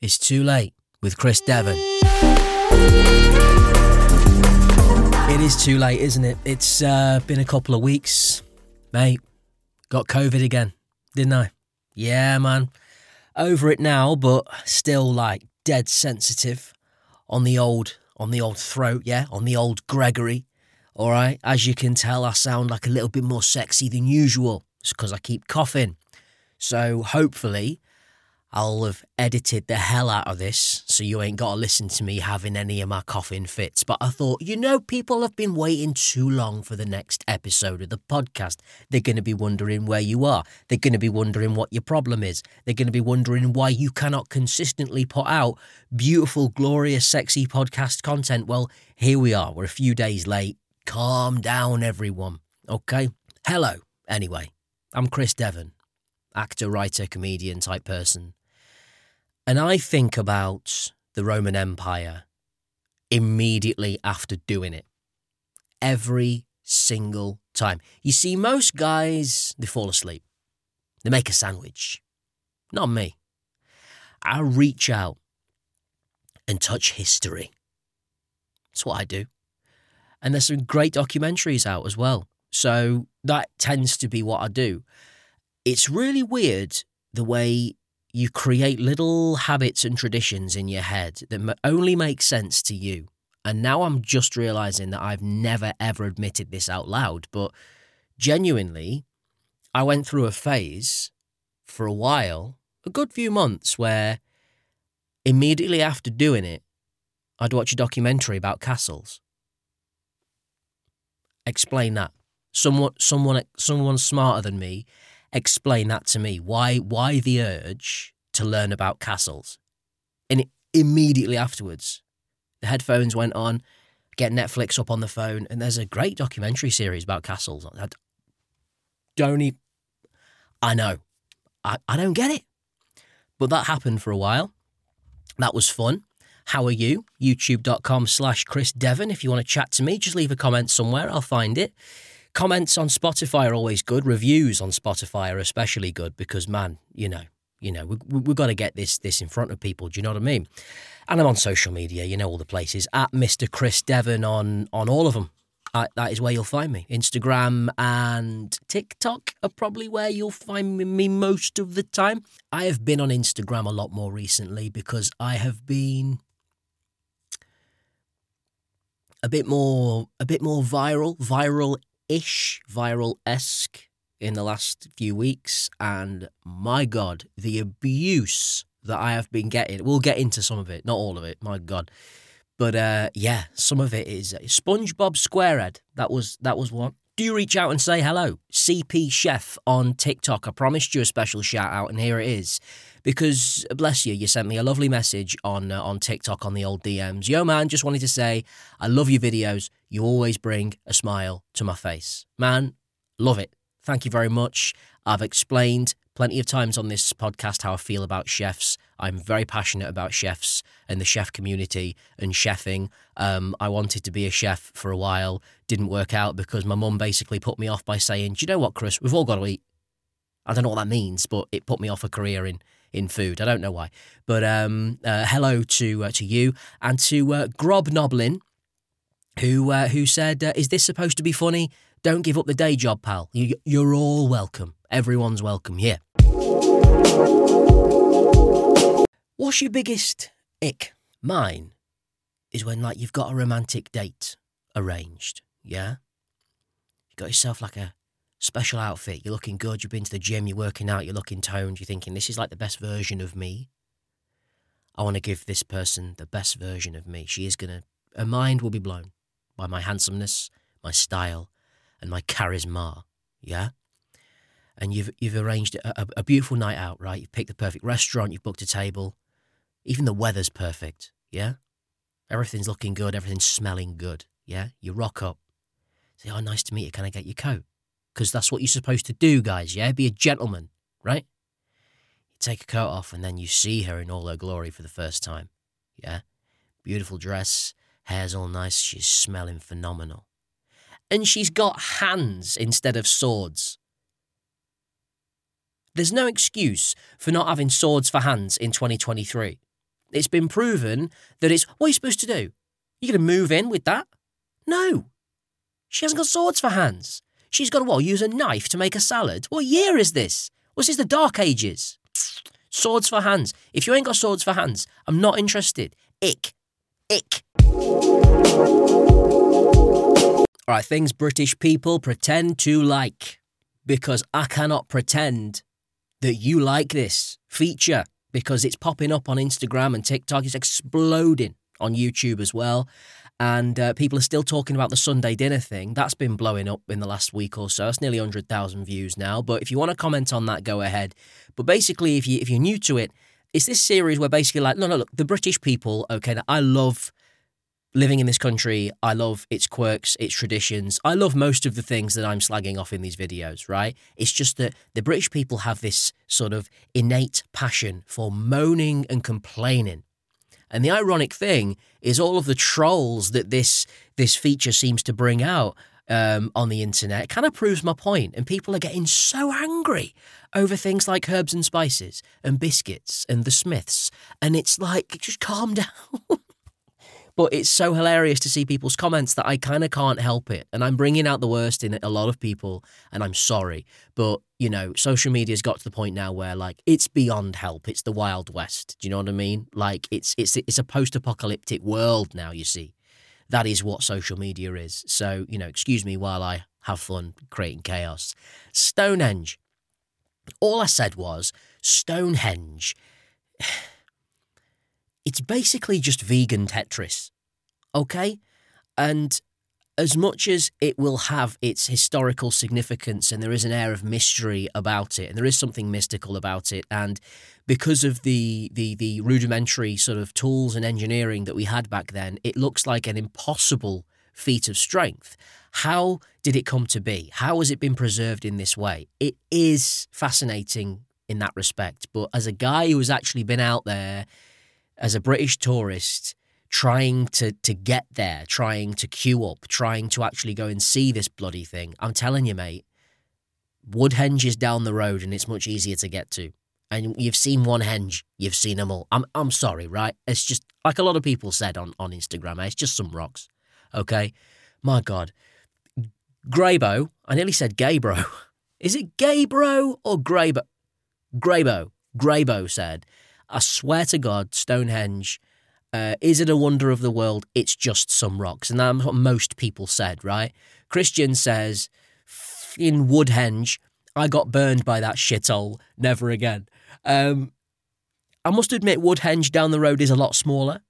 It's too late with Chris Devon. It is too late, isn't it? It's uh, been a couple of weeks, mate. Got COVID again, didn't I? Yeah, man. Over it now, but still like dead sensitive on the old on the old throat, yeah, on the old Gregory. All right, as you can tell, I sound like a little bit more sexy than usual. It's because I keep coughing. So hopefully, I'll have edited the hell out of this so you ain't got to listen to me having any of my coughing fits. But I thought, you know, people have been waiting too long for the next episode of the podcast. They're going to be wondering where you are. They're going to be wondering what your problem is. They're going to be wondering why you cannot consistently put out beautiful, glorious, sexy podcast content. Well, here we are. We're a few days late. Calm down, everyone. Okay? Hello, anyway. I'm Chris Devon, actor, writer, comedian type person. And I think about the Roman Empire immediately after doing it. Every single time. You see, most guys, they fall asleep. They make a sandwich. Not me. I reach out and touch history. That's what I do. And there's some great documentaries out as well. So that tends to be what I do. It's really weird the way you create little habits and traditions in your head that only make sense to you. And now I'm just realizing that I've never ever admitted this out loud, but genuinely, I went through a phase for a while, a good few months, where immediately after doing it, I'd watch a documentary about castles. Explain that. Someone, someone, someone smarter than me explain that to me. Why why the urge to learn about castles? And immediately afterwards, the headphones went on, get Netflix up on the phone, and there's a great documentary series about castles. I don't even, I know. I, I don't get it. But that happened for a while. That was fun. How are you? YouTube.com slash Chris Devon. If you want to chat to me, just leave a comment somewhere. I'll find it. Comments on Spotify are always good. Reviews on Spotify are especially good because, man, you know, you know, we, we've got to get this this in front of people. Do you know what I mean? And I'm on social media. You know all the places at Mr. Chris Devon on on all of them. That is where you'll find me. Instagram and TikTok are probably where you'll find me most of the time. I have been on Instagram a lot more recently because I have been a bit more a bit more viral, viral ish, viral esque in the last few weeks. And my God, the abuse that I have been getting. We'll get into some of it, not all of it, my God. But uh, yeah, some of it is uh, SpongeBob SquareHead. That was that was one. Do reach out and say hello? CP Chef on TikTok. I promised you a special shout out, and here it is because bless you, you sent me a lovely message on uh, on TikTok on the old DMs. Yo, man, just wanted to say I love your videos. You always bring a smile to my face, man. Love it. Thank you very much. I've explained plenty of times on this podcast how I feel about chefs. I'm very passionate about chefs and the chef community and chefing. Um, I wanted to be a chef for a while, didn't work out because my mum basically put me off by saying, "Do you know what, Chris? We've all got to eat." I don't know what that means, but it put me off a career in in food. I don't know why. But um, uh, hello to uh, to you and to uh, Grob Noblin, who uh, who said, uh, "Is this supposed to be funny? Don't give up the day job, pal. You, you're all welcome. Everyone's welcome here." What's your biggest ick? Mine is when like you've got a romantic date arranged. Yeah, you got yourself like a special outfit, you're looking good, you've been to the gym, you're working out, you're looking toned, you're thinking, this is like the best version of me. I want to give this person the best version of me. She is going to, her mind will be blown by my handsomeness, my style, and my charisma. Yeah? And you've, you've arranged a, a, a beautiful night out, right? You've picked the perfect restaurant, you've booked a table. Even the weather's perfect. Yeah? Everything's looking good, everything's smelling good. Yeah? You rock up. Say, oh, nice to meet you. Can I get your coat? Because that's what you're supposed to do, guys. Yeah, be a gentleman, right? You take a coat off and then you see her in all her glory for the first time. Yeah, beautiful dress, hair's all nice, she's smelling phenomenal. And she's got hands instead of swords. There's no excuse for not having swords for hands in 2023. It's been proven that it's what are you supposed to do? You're going to move in with that? No. She hasn't got swords for hands. She's got to what? Use a knife to make a salad. What year is this? Was this the Dark Ages? Swords for hands. If you ain't got swords for hands, I'm not interested. Ick. Ick. All right, things British people pretend to like. Because I cannot pretend that you like this feature because it's popping up on Instagram and TikTok. It's exploding on YouTube as well. And uh, people are still talking about the Sunday dinner thing. That's been blowing up in the last week or so. It's nearly 100,000 views now. But if you want to comment on that, go ahead. But basically, if, you, if you're new to it, it's this series where basically, like, no, no, look, the British people, okay, I love living in this country, I love its quirks, its traditions. I love most of the things that I'm slagging off in these videos, right? It's just that the British people have this sort of innate passion for moaning and complaining. And the ironic thing is all of the trolls that this this feature seems to bring out um, on the internet kind of proves my point. And people are getting so angry over things like herbs and spices and biscuits and the Smiths. And it's like, just calm down. But it's so hilarious to see people's comments that I kind of can't help it. And I'm bringing out the worst in a lot of people, and I'm sorry. But, you know, social media's got to the point now where, like, it's beyond help. It's the Wild West. Do you know what I mean? Like, it's, it's, it's a post apocalyptic world now, you see. That is what social media is. So, you know, excuse me while I have fun creating chaos. Stonehenge. All I said was Stonehenge it's basically just vegan Tetris. Okay? And as much as it will have its historical significance and there is an air of mystery about it and there is something mystical about it and because of the the the rudimentary sort of tools and engineering that we had back then it looks like an impossible feat of strength how did it come to be how has it been preserved in this way it is fascinating in that respect but as a guy who has actually been out there as a British tourist trying to to get there, trying to queue up, trying to actually go and see this bloody thing. I'm telling you, mate, Woodhenge is down the road and it's much easier to get to. And you've seen one henge, you've seen them all. I'm I'm sorry, right? It's just like a lot of people said on, on Instagram, it's just some rocks. Okay? My God. Graybo, I nearly said Gaybro. Is it Gaybro or Graybo? Graybo. Graybo said I swear to God, Stonehenge, uh, is it a wonder of the world? It's just some rocks. And that's what most people said, right? Christian says, in Woodhenge, I got burned by that shithole. Never again. Um, I must admit, Woodhenge down the road is a lot smaller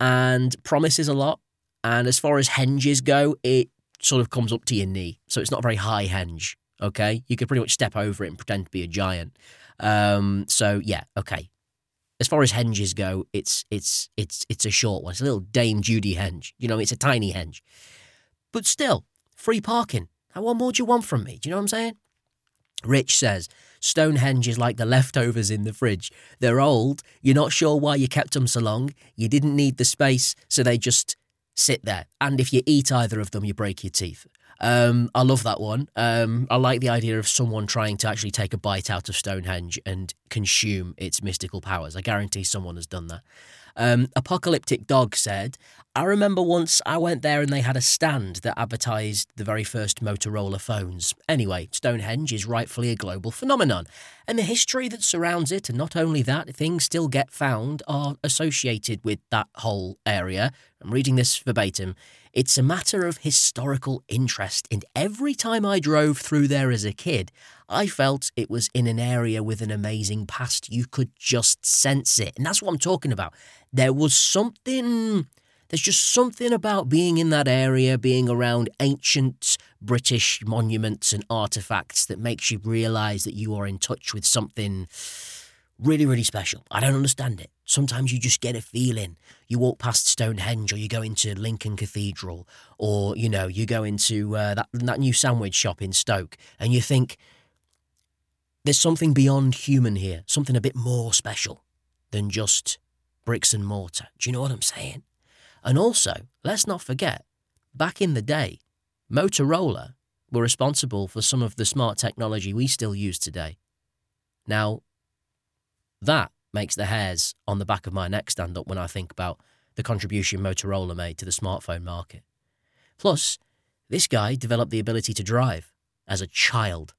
and promises a lot. And as far as henges go, it sort of comes up to your knee. So it's not a very high henge. Okay. You could pretty much step over it and pretend to be a giant. Um, so yeah, okay as far as henges go, it's it's it's it's a short one. It's a little Dame Judi henge. You know, it's a tiny henge. But still, free parking. Now, what more do you want from me? Do you know what I'm saying? Rich says, Stonehenge is like the leftovers in the fridge. They're old. You're not sure why you kept them so long. You didn't need the space, so they just sit there. And if you eat either of them, you break your teeth. Um, I love that one. Um, I like the idea of someone trying to actually take a bite out of Stonehenge and consume its mystical powers. I guarantee someone has done that. Um, Apocalyptic Dog said, I remember once I went there and they had a stand that advertised the very first Motorola phones. Anyway, Stonehenge is rightfully a global phenomenon, and the history that surrounds it, and not only that, things still get found, are associated with that whole area. I'm reading this verbatim. It's a matter of historical interest, and every time I drove through there as a kid, I felt it was in an area with an amazing past. You could just sense it. And that's what I'm talking about. There was something, there's just something about being in that area, being around ancient British monuments and artifacts that makes you realize that you are in touch with something really, really special. I don't understand it. Sometimes you just get a feeling. You walk past Stonehenge, or you go into Lincoln Cathedral, or you know, you go into uh, that that new sandwich shop in Stoke, and you think there's something beyond human here, something a bit more special than just bricks and mortar. Do you know what I'm saying? And also, let's not forget, back in the day, Motorola were responsible for some of the smart technology we still use today. Now, that makes the hairs on the back of my neck stand up when I think about the contribution Motorola made to the smartphone market. Plus, this guy developed the ability to drive as a child.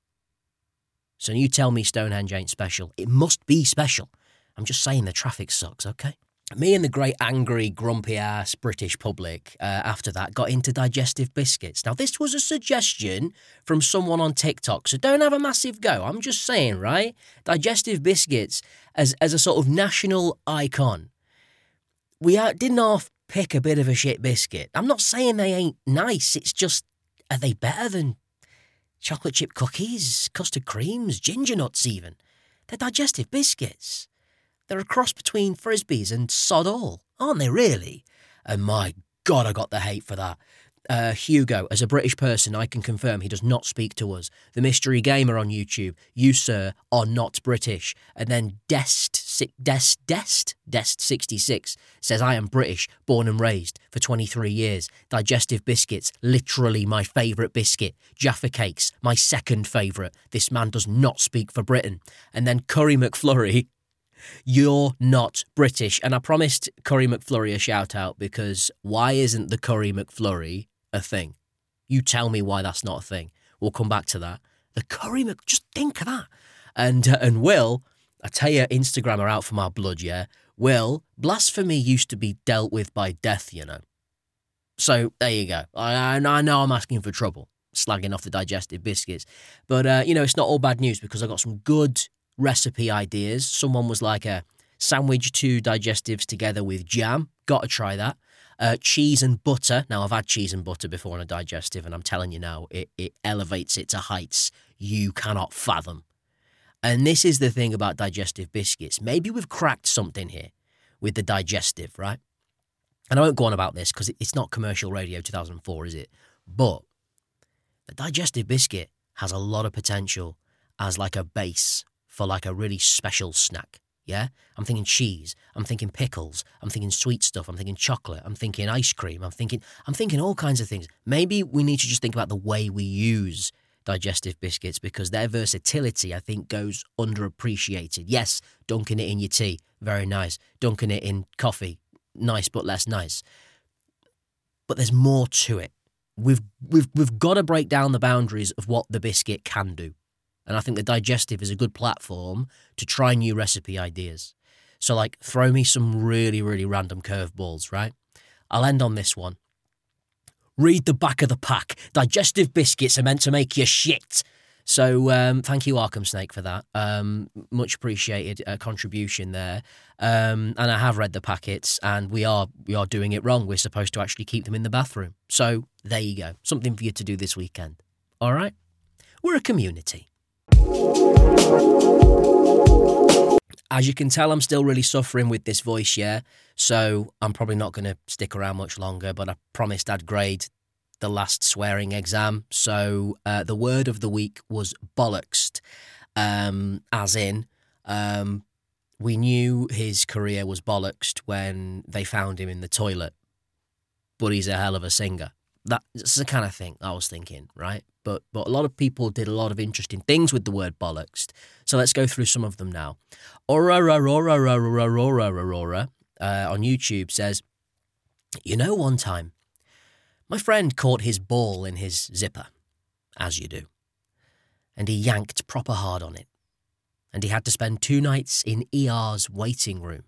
So you tell me Stonehenge ain't special. It must be special. I'm just saying the traffic sucks, okay? Me and the great angry, grumpy ass British public uh, after that got into digestive biscuits. Now, this was a suggestion from someone on TikTok, so don't have a massive go. I'm just saying, right? Digestive biscuits as, as a sort of national icon. We didn't half pick a bit of a shit biscuit. I'm not saying they ain't nice, it's just, are they better than chocolate chip cookies, custard creams, ginger nuts, even? They're digestive biscuits. They're a cross between frisbees and sod all, aren't they? Really? And my God, I got the hate for that. Uh, Hugo, as a British person, I can confirm he does not speak to us. The Mystery Gamer on YouTube, you, sir, are not British. And then Dest, Dest, Dest, Dest66 says, I am British, born and raised for 23 years. Digestive biscuits, literally my favourite biscuit. Jaffa cakes, my second favourite. This man does not speak for Britain. And then Curry McFlurry, you're not British. And I promised Curry McFlurry a shout out because why isn't the Curry McFlurry a thing? You tell me why that's not a thing. We'll come back to that. The Curry Mc, just think of that. And uh, and Will, I tell you, Instagram are out for my blood. Yeah, Will, blasphemy used to be dealt with by death. You know. So there you go. I, I know I'm asking for trouble, slagging off the digestive biscuits, but uh, you know it's not all bad news because I got some good recipe ideas. Someone was like a sandwich two digestives together with jam. Got to try that. Uh, cheese and butter. Now, I've had cheese and butter before on a digestive, and I'm telling you now, it, it elevates it to heights you cannot fathom. And this is the thing about digestive biscuits. Maybe we've cracked something here with the digestive, right? And I won't go on about this because it's not commercial radio 2004, is it? But the digestive biscuit has a lot of potential as like a base for like a really special snack. Yeah? I'm thinking cheese. I'm thinking pickles. I'm thinking sweet stuff. I'm thinking chocolate. I'm thinking ice cream. I'm thinking I'm thinking all kinds of things. Maybe we need to just think about the way we use digestive biscuits because their versatility, I think, goes underappreciated. Yes, dunking it in your tea, very nice. Dunking it in coffee, nice but less nice. But there's more to it. We've we've we've got to break down the boundaries of what the biscuit can do. And I think the digestive is a good platform to try new recipe ideas. So, like, throw me some really, really random curveballs, right? I'll end on this one. Read the back of the pack. Digestive biscuits are meant to make you shit. So, um, thank you, Arkham Snake, for that. Um, much appreciated uh, contribution there. Um, and I have read the packets, and we are we are doing it wrong. We're supposed to actually keep them in the bathroom. So there you go. Something for you to do this weekend. All right. We're a community. As you can tell, I'm still really suffering with this voice, yeah. So I'm probably not going to stick around much longer, but I promised I'd grade the last swearing exam. So uh, the word of the week was bollocks, um, as in, um, we knew his career was bollocks when they found him in the toilet, but he's a hell of a singer. That's the kind of thing I was thinking, right? But but a lot of people did a lot of interesting things with the word bollocks. So let's go through some of them now. Aurora Aurora Aurora Aurora Aurora uh, on YouTube says, you know, one time, my friend caught his ball in his zipper, as you do, and he yanked proper hard on it, and he had to spend two nights in ER's waiting room,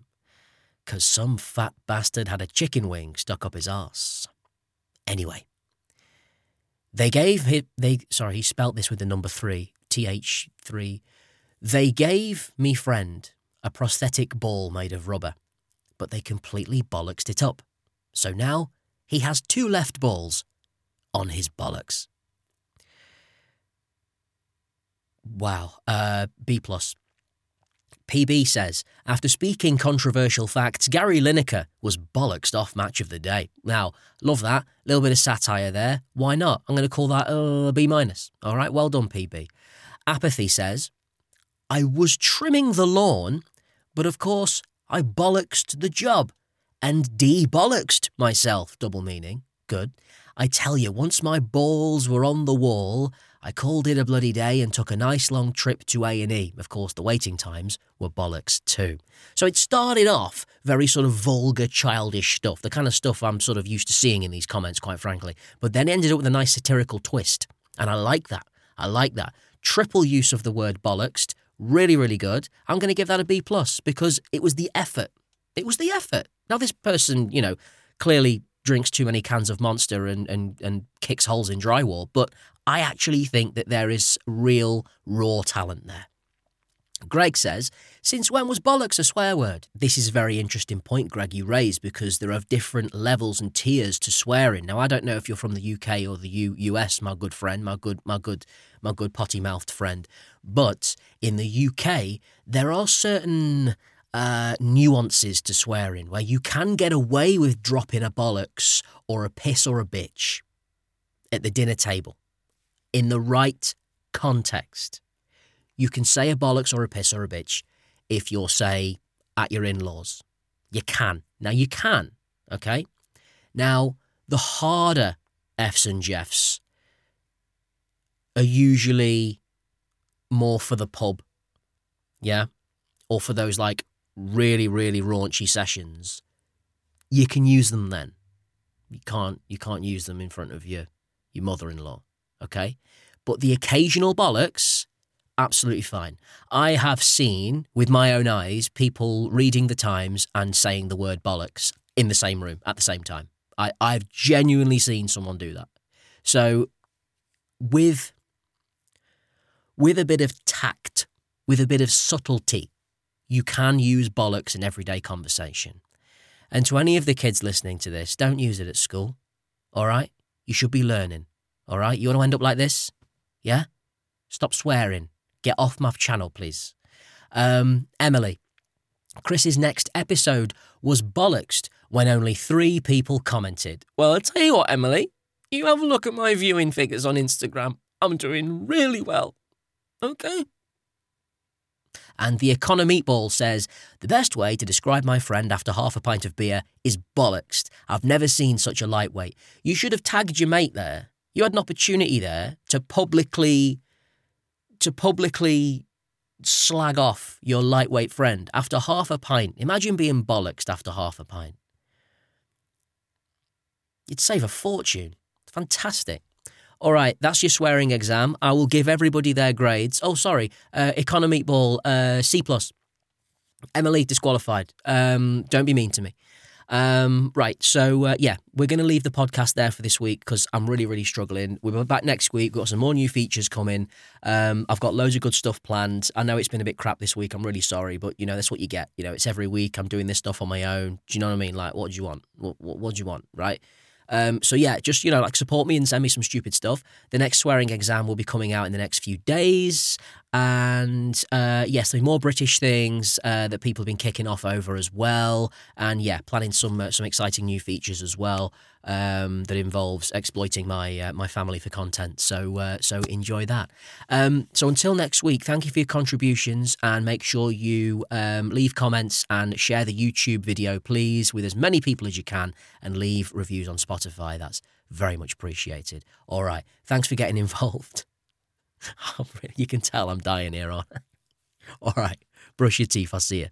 'cause some fat bastard had a chicken wing stuck up his arse. Anyway, they gave him, they, sorry, he spelt this with the number three, TH3. They gave me friend a prosthetic ball made of rubber, but they completely bollocksed it up. So now he has two left balls on his bollocks. Wow. Uh, B plus. PB says, after speaking controversial facts, Gary Lineker was bollocksed off match of the day. Now, love that. Little bit of satire there. Why not? I'm going to call that a B minus. All right, well done, PB. Apathy says, I was trimming the lawn, but of course, I bollocksed the job and de-bollocksed myself, double meaning. Good. I tell you, once my balls were on the wall, I called it a bloody day and took a nice long trip to A&E. Of course, the waiting times were bollocks too. So it started off very sort of vulgar, childish stuff, the kind of stuff I'm sort of used to seeing in these comments, quite frankly. But then ended up with a nice satirical twist. And I like that. I like that. Triple use of the word bollocks. Really, really good. I'm going to give that a B plus because it was the effort. It was the effort. Now, this person, you know, clearly drinks too many cans of Monster and, and, and kicks holes in drywall, but I actually think that there is real, raw talent there. Greg says, Since when was bollocks a swear word? This is a very interesting point, Greg, you raise because there are different levels and tiers to swearing. Now, I don't know if you're from the UK or the U- US, my good friend, my good, my good, my good potty mouthed friend, but in the UK, there are certain uh, nuances to swearing where you can get away with dropping a bollocks or a piss or a bitch at the dinner table in the right context. You can say a bollocks or a piss or a bitch if you're, say, at your in laws. You can. Now, you can, okay? Now, the harder F's and Jeffs are usually more for the pub, yeah? Or for those like really, really raunchy sessions, you can use them then. You can't you can't use them in front of your your mother in law. Okay? But the occasional bollocks, absolutely fine. I have seen with my own eyes people reading the Times and saying the word bollocks in the same room at the same time. I, I've genuinely seen someone do that. So with with a bit of tact, with a bit of subtlety, you can use bollocks in everyday conversation. And to any of the kids listening to this, don't use it at school. All right? You should be learning. All right? You want to end up like this? Yeah? Stop swearing. Get off my channel, please. Um, Emily. Chris's next episode was bollocksed when only three people commented. Well, I'll tell you what, Emily. You have a look at my viewing figures on Instagram. I'm doing really well. Okay? And the Economy Meatball says, The best way to describe my friend after half a pint of beer is bollocks. I've never seen such a lightweight. You should have tagged your mate there. You had an opportunity there to publicly to publicly slag off your lightweight friend after half a pint. Imagine being bollocks after half a pint. You'd save a fortune. Fantastic. All right, that's your swearing exam. I will give everybody their grades. Oh, sorry, uh, economy ball uh, C plus. Emily disqualified. Um, don't be mean to me. Um, right, so uh, yeah, we're going to leave the podcast there for this week because I'm really, really struggling. We're back next week. We've got some more new features coming. Um, I've got loads of good stuff planned. I know it's been a bit crap this week. I'm really sorry, but you know that's what you get. You know, it's every week. I'm doing this stuff on my own. Do you know what I mean? Like, what do you want? What, what, what do you want? Right? Um, so yeah, just you know, like support me and send me some stupid stuff. The next swearing exam will be coming out in the next few days, and uh, yes, more British things uh, that people have been kicking off over as well. And yeah, planning some uh, some exciting new features as well um, that involves exploiting my uh, my family for content. So uh, so enjoy that. Um, so until next week, thank you for your contributions and make sure you um, leave comments and share the YouTube video, please, with as many people as you can, and leave reviews on Spotify. That's very much appreciated. All right, thanks for getting involved. you can tell I'm dying here on. All right, brush your teeth. I'll see you.